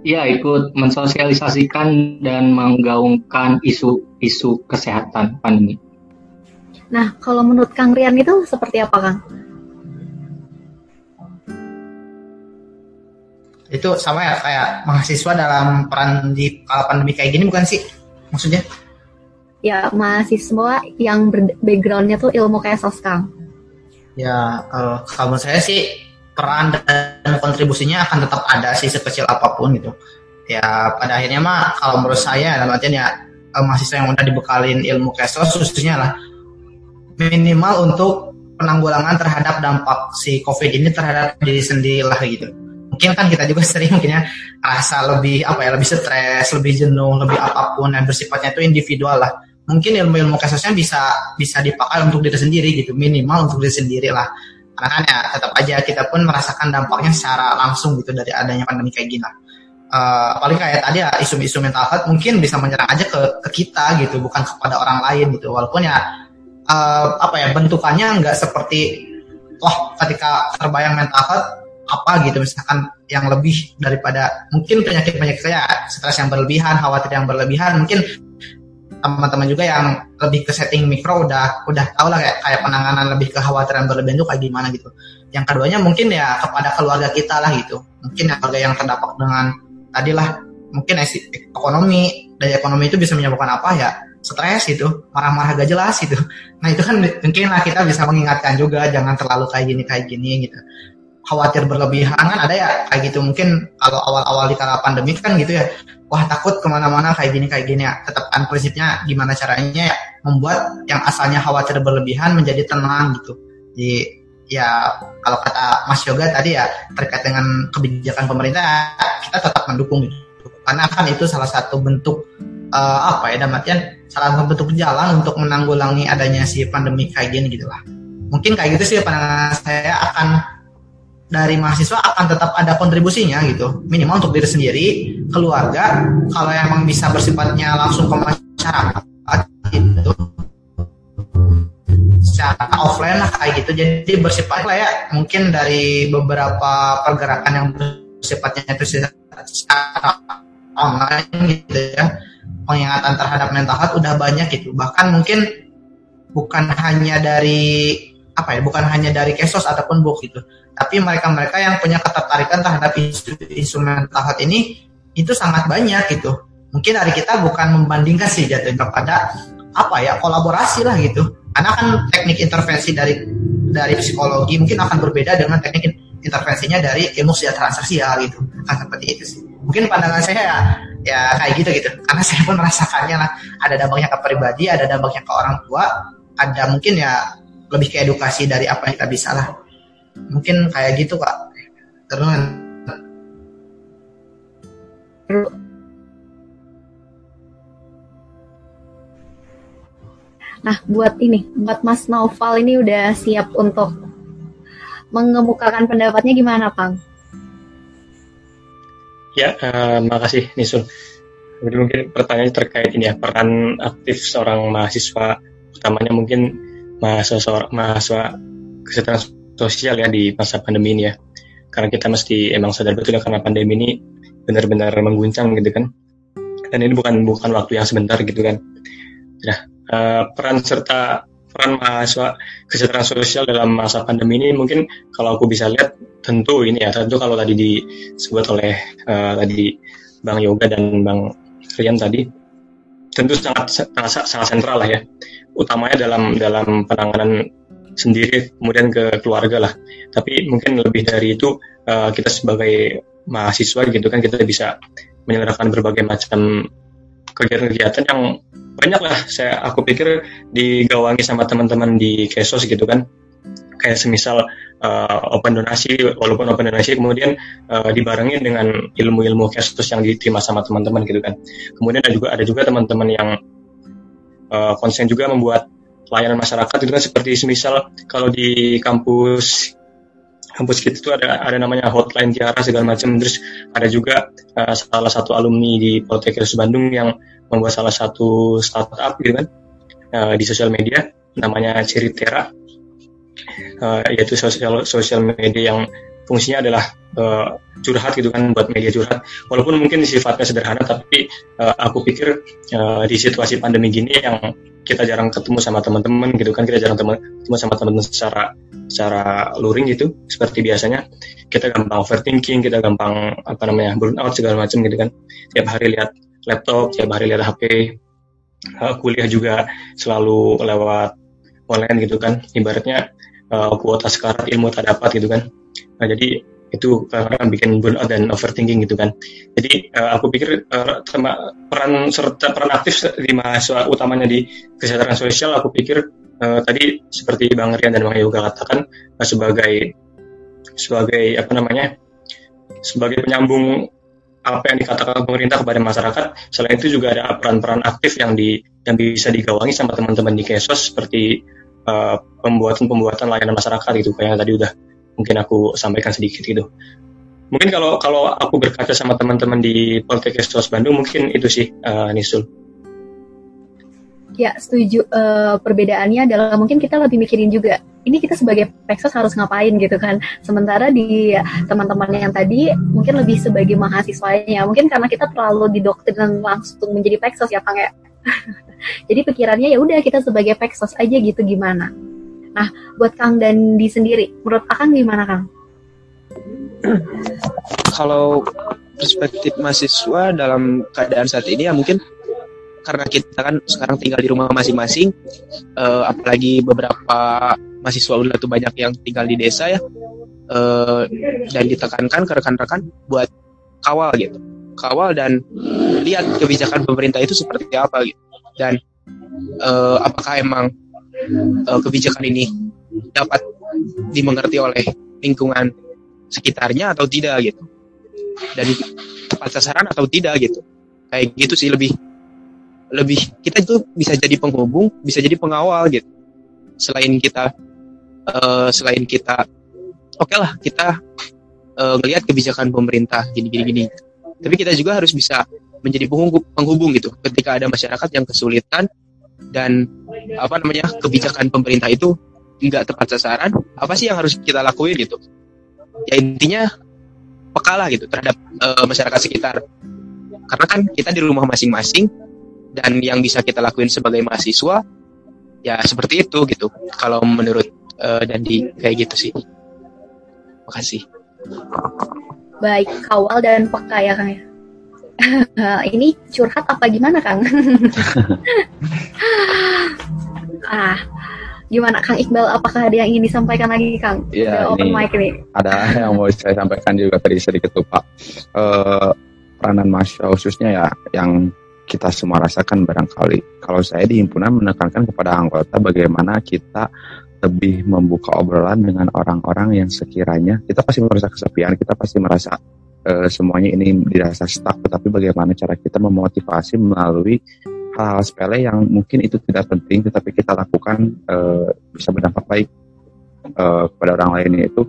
Ya, ikut mensosialisasikan dan menggaungkan isu-isu kesehatan pandemi. Nah, kalau menurut Kang Rian itu seperti apa, Kang? Itu sama ya kayak mahasiswa dalam peran di kala pandemi kayak gini bukan sih? Maksudnya? Ya, mahasiswa yang backgroundnya tuh ilmu kesos, Kang. Ya, kalau, kalau menurut saya sih peran dan kontribusinya akan tetap ada sih sekecil apa pun gitu. Ya, pada akhirnya mah kalau menurut saya dalam artian ya eh, mahasiswa yang udah dibekalin ilmu kesos khususnya lah minimal untuk penanggulangan terhadap dampak si COVID ini terhadap diri sendiri lah gitu. Mungkin kan kita juga [laughs] sering mungkin ya rasa lebih apa ya lebih stres, lebih jenuh, lebih apa pun dan bersifatnya itu individual lah. Mungkin ilmu-ilmu kesosnya bisa bisa dipakai untuk diri sendiri gitu, minimal untuk diri sendiri lah. Karena kan ya tetap aja kita pun merasakan dampaknya secara langsung gitu dari adanya pandemi kayak gini. Eh, paling kayak tadi ya isu-isu mental health mungkin bisa menyerang aja ke, ke kita gitu, bukan kepada orang lain gitu. Walaupun ya eh, apa ya bentukannya nggak seperti wah ketika terbayang mental health apa gitu misalkan yang lebih daripada mungkin penyakit-penyakit kayak stres yang berlebihan, khawatir yang berlebihan, mungkin teman-teman juga yang lebih ke setting mikro udah udah tau lah kayak, kayak penanganan lebih kekhawatiran berlebihan itu kayak gimana gitu. Yang keduanya mungkin ya kepada keluarga kita lah gitu. Mungkin ya keluarga yang terdampak dengan tadilah mungkin ekonomi dari ekonomi itu bisa menyebabkan apa ya stres itu marah-marah gak jelas itu nah itu kan mungkin lah kita bisa mengingatkan juga jangan terlalu kayak gini kayak gini gitu khawatir berlebihan kan ada ya kayak gitu mungkin kalau awal-awal di kala pandemi kan gitu ya wah takut ke mana-mana kayak gini kayak gini ya. Tetap kan prinsipnya gimana caranya ya membuat yang asalnya khawatir berlebihan menjadi tenang gitu. Di ya kalau kata Mas Yoga tadi ya terkait dengan kebijakan pemerintah kita tetap mendukung gitu. Karena kan itu salah satu bentuk eh, apa ya dalam artian salah satu bentuk jalan untuk menanggulangi adanya si pandemi kayak gini gitu lah. Mungkin kayak gitu sih pandangan saya akan dari mahasiswa akan tetap ada kontribusinya gitu. Minimal untuk diri sendiri keluarga kalau emang bisa bersifatnya langsung ke masyarakat gitu. Secara offline lah kayak gitu. Jadi bersifat lah ya mungkin dari beberapa pergerakan yang bersifatnya itu secara online gitu ya. Pengingatan terhadap mental health udah banyak gitu. Bahkan mungkin bukan hanya dari apa ya bukan hanya dari kesos ataupun book gitu. Tapi mereka-mereka yang punya ketertarikan terhadap mental health ini itu sangat banyak gitu. Mungkin dari kita bukan membandingkan sih jatuhnya kepada apa ya kolaborasi lah gitu. Karena kan teknik intervensi dari dari psikologi mungkin akan berbeda dengan teknik intervensinya dari ilmu kesejahteraan sosial gitu. Kan seperti itu sih. Mungkin pandangan saya ya, ya kayak gitu gitu. Karena [laughs] saya pun merasakannya lah. Ada dampaknya ke pribadi ada dampaknya ke orang tua. Ada mungkin ya lebih ke edukasi dari apa yang kita bisa lah mungkin kayak gitu kak terus Nah, buat ini, buat Mas Naufal ini udah siap untuk mengemukakan pendapatnya gimana, Kang? Ya, eh, makasih Nisul. Jadi mungkin pertanyaannya terkait ini ya peran aktif seorang mahasiswa, utamanya mungkin mahasiswa mahasiswa kesehatan sosial ya di masa pandemi ini ya. Karena kita mesti emang sadar betul ya karena pandemi ini benar-benar mengguncang gitu kan. Dan ini bukan bukan waktu yang sebentar gitu kan. Nah, eh, peran serta peran mahasiswa kesejahteraan sosial dalam masa pandemi ini mungkin kalau aku bisa lihat tentu ini ya tentu kalau tadi disebut oleh uh, tadi Bang Yoga dan Bang Rian tadi tentu sangat sangat, sangat sentral lah ya. Utamanya dalam dalam penanganan sendiri kemudian ke keluarga lah. Tapi mungkin lebih dari itu uh, kita sebagai mahasiswa gitu kan kita bisa menyelenggarakan berbagai macam kegiatan-kegiatan yang banyak lah. Saya aku pikir digawangi sama teman-teman di Kesos gitu kan kayak semisal uh, open donasi walaupun open donasi kemudian uh, dibarengi dengan ilmu-ilmu Kesos yang diterima sama teman-teman gitu kan. Kemudian ada juga ada juga teman-teman yang uh, konsen juga membuat layanan masyarakat itu kan seperti semisal kalau di kampus kampus kita itu ada ada namanya hotline Tiara segala macam. Terus ada juga uh, salah satu alumni di Poltekkes Bandung yang membuat salah satu startup gitu kan uh, di sosial media namanya Ciritera uh, yaitu sosial sosial media yang fungsinya adalah uh, curhat gitu kan buat media curhat. Walaupun mungkin sifatnya sederhana tapi uh, aku pikir uh, di situasi pandemi gini yang kita jarang ketemu sama teman-teman gitu kan kita jarang ketemu sama teman-teman secara secara luring gitu seperti biasanya kita gampang overthinking kita gampang apa namanya burnout segala macam gitu kan. Tiap hari lihat laptop tiap hari lihat HP uh, kuliah juga selalu lewat online gitu kan. Ibaratnya uh, kuota sekarat ilmu tak dapat gitu kan Nah, jadi itu kadang bikin burnout dan overthinking gitu kan. Jadi uh, aku pikir uh, peran serta peran aktif di mahasiswa utamanya di kesehatan sosial aku pikir uh, tadi seperti Bang Rian dan Bang Yoga katakan uh, sebagai sebagai apa namanya sebagai penyambung apa yang dikatakan pemerintah kepada masyarakat. Selain itu juga ada peran-peran aktif yang di yang bisa digawangi sama teman-teman di Kesos seperti pembuatan-pembuatan uh, layanan masyarakat itu kayak yang tadi udah mungkin aku sampaikan sedikit gitu. Mungkin kalau kalau aku berkaca sama teman-teman di Poltekkes Bandung mungkin itu sih uh, Nisul. Ya setuju. Uh, perbedaannya adalah mungkin kita lebih mikirin juga ini kita sebagai peksos harus ngapain gitu kan. Sementara di teman-teman yang tadi mungkin lebih sebagai mahasiswanya. Mungkin karena kita terlalu didoktrin langsung menjadi peksos ya Kang ya. [laughs] Jadi pikirannya ya udah kita sebagai peksos aja gitu gimana. Nah, buat Kang dan di sendiri, menurut Akang gimana Kang? [clears throat] Kalau perspektif mahasiswa dalam keadaan saat ini ya mungkin karena kita kan sekarang tinggal di rumah masing-masing, uh, apalagi beberapa mahasiswa udah tuh banyak yang tinggal di desa ya, uh, dan ditekankan ke rekan-rekan buat kawal gitu, kawal dan lihat kebijakan pemerintah itu seperti apa gitu, dan uh, apakah emang uh, kebijakan ini dapat dimengerti oleh lingkungan sekitarnya atau tidak gitu. Dan tepat sasaran atau tidak gitu. Kayak gitu sih lebih lebih kita itu bisa jadi penghubung bisa jadi pengawal gitu. Selain kita uh, selain kita oke okay lah kita uh, ngelihat kebijakan pemerintah gini gini gini tapi kita juga harus bisa menjadi penghubung, gitu. Ketika ada masyarakat yang kesulitan dan apa namanya kebijakan pemerintah itu nggak tepat sasaran apa sih yang harus kita lakuin gitu? Ya intinya pekalah gitu terhadap uh, masyarakat sekitar. Karena kan kita di rumah masing-masing dan yang bisa kita lakuin sebagai mahasiswa ya seperti itu gitu. Kalau menurut uh, Dandi kayak gitu sih. Makasih baik kawal dan peka ya kang [laughs] ya ini curhat apa gimana Kang? [laughs] ah, gimana Kang Iqbal? Apakah ada yang ingin disampaikan lagi Kang? Iya, open mic nih. Ada yang mau saya sampaikan juga tadi sedikit lupa. Uh, peranan mahasiswa khususnya ya yang kita semua rasakan barangkali. Kalau saya di himpunan menekankan kepada anggota bagaimana kita lebih membuka obrolan dengan orang-orang yang sekiranya kita pasti merasa kesepian, kita pasti merasa uh, semuanya ini dirasa stuck, tetapi bagaimana cara kita memotivasi melalui hal-hal sepele yang mungkin itu tidak penting, tetapi kita lakukan uh, bisa berdampak baik uh, kepada orang lain itu.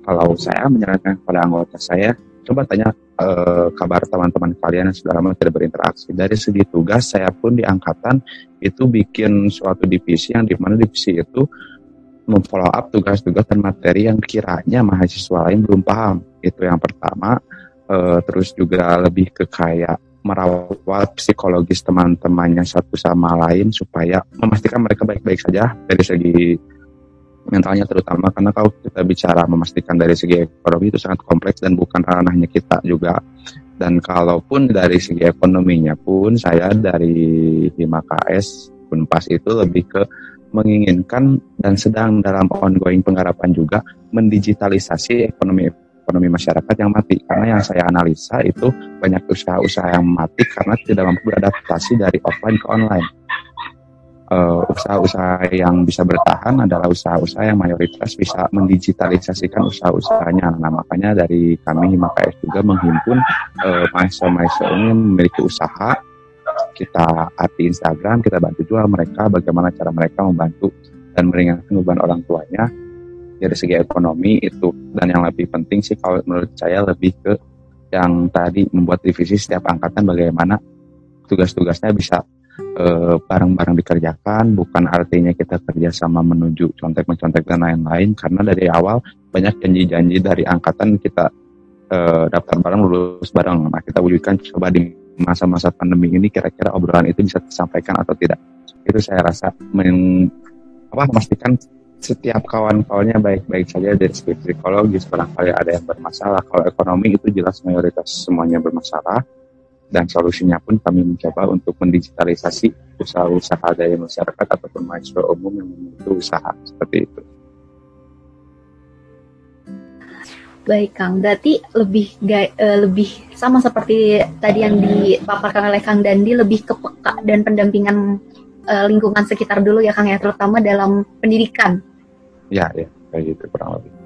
Kalau saya menyarankan kepada anggota saya, coba tanya uh, kabar teman-teman kalian yang sudah lama tidak berinteraksi. Dari segi tugas, saya pun di angkatan itu bikin suatu divisi yang di mana divisi itu memfollow up tugas-tugas dan materi yang kiranya mahasiswa lain belum paham. Itu yang pertama. Uh, terus juga lebih ke kayak merawat psikologis teman-temannya satu sama lain supaya memastikan mereka baik-baik saja dari segi mentalnya terutama karena kalau kita bicara memastikan dari segi ekonomi itu sangat kompleks dan bukan ranahnya kita juga dan kalaupun dari segi ekonominya pun saya dari Hima KS Unpas itu lebih ke menginginkan dan sedang dalam ongoing penggarapan juga mendigitalisasi ekonomi ekonomi masyarakat yang mati karena yang saya analisa itu banyak usaha-usaha yang mati karena tidak mampu beradaptasi dari offline ke online uh, usaha-usaha yang bisa bertahan adalah usaha-usaha yang mayoritas bisa mendigitalisasikan usaha-usahanya. Nah, makanya dari kami Himakas juga menghimpun uh, mahasiswa-mahasiswa ini memiliki usaha. Kita arti Instagram, kita bantu jual mereka bagaimana cara mereka membantu dan meringankan beban orang tuanya. Dari segi ekonomi itu dan yang lebih penting sih kalau menurut saya lebih ke yang tadi membuat divisi setiap angkatan bagaimana tugas-tugasnya bisa bareng bareng-bareng dikerjakan. Bukan artinya kita kerjasama menuju contek-mencontek dan lain-lain karena dari awal banyak janji-janji dari angkatan kita uh, daftar bareng lulus bareng. Nah kita wujudkan coba di masa-masa pandemi ini kira-kira obrolan itu bisa disampaikan atau tidak? Itu saya rasa men, apa memastikan setiap kawan-kawannya baik-baik saja dari segi psikologis barangkali ada yang bermasalah. Kalau ekonomi itu jelas mayoritas semuanya bermasalah. Dan solusinya pun kami mencoba untuk mendigitalisasi usaha-usaha dari masyarakat ataupun mahasiswa umum yang memiliki usaha seperti itu. Baik Kang, berarti lebih uh, lebih sama seperti tadi yang dipaparkan oleh Kang Dandi lebih ke peka dan pendampingan uh, lingkungan sekitar dulu ya Kang ya terutama dalam pendidikan. Ya, ya, kayak gitu kurang lebih.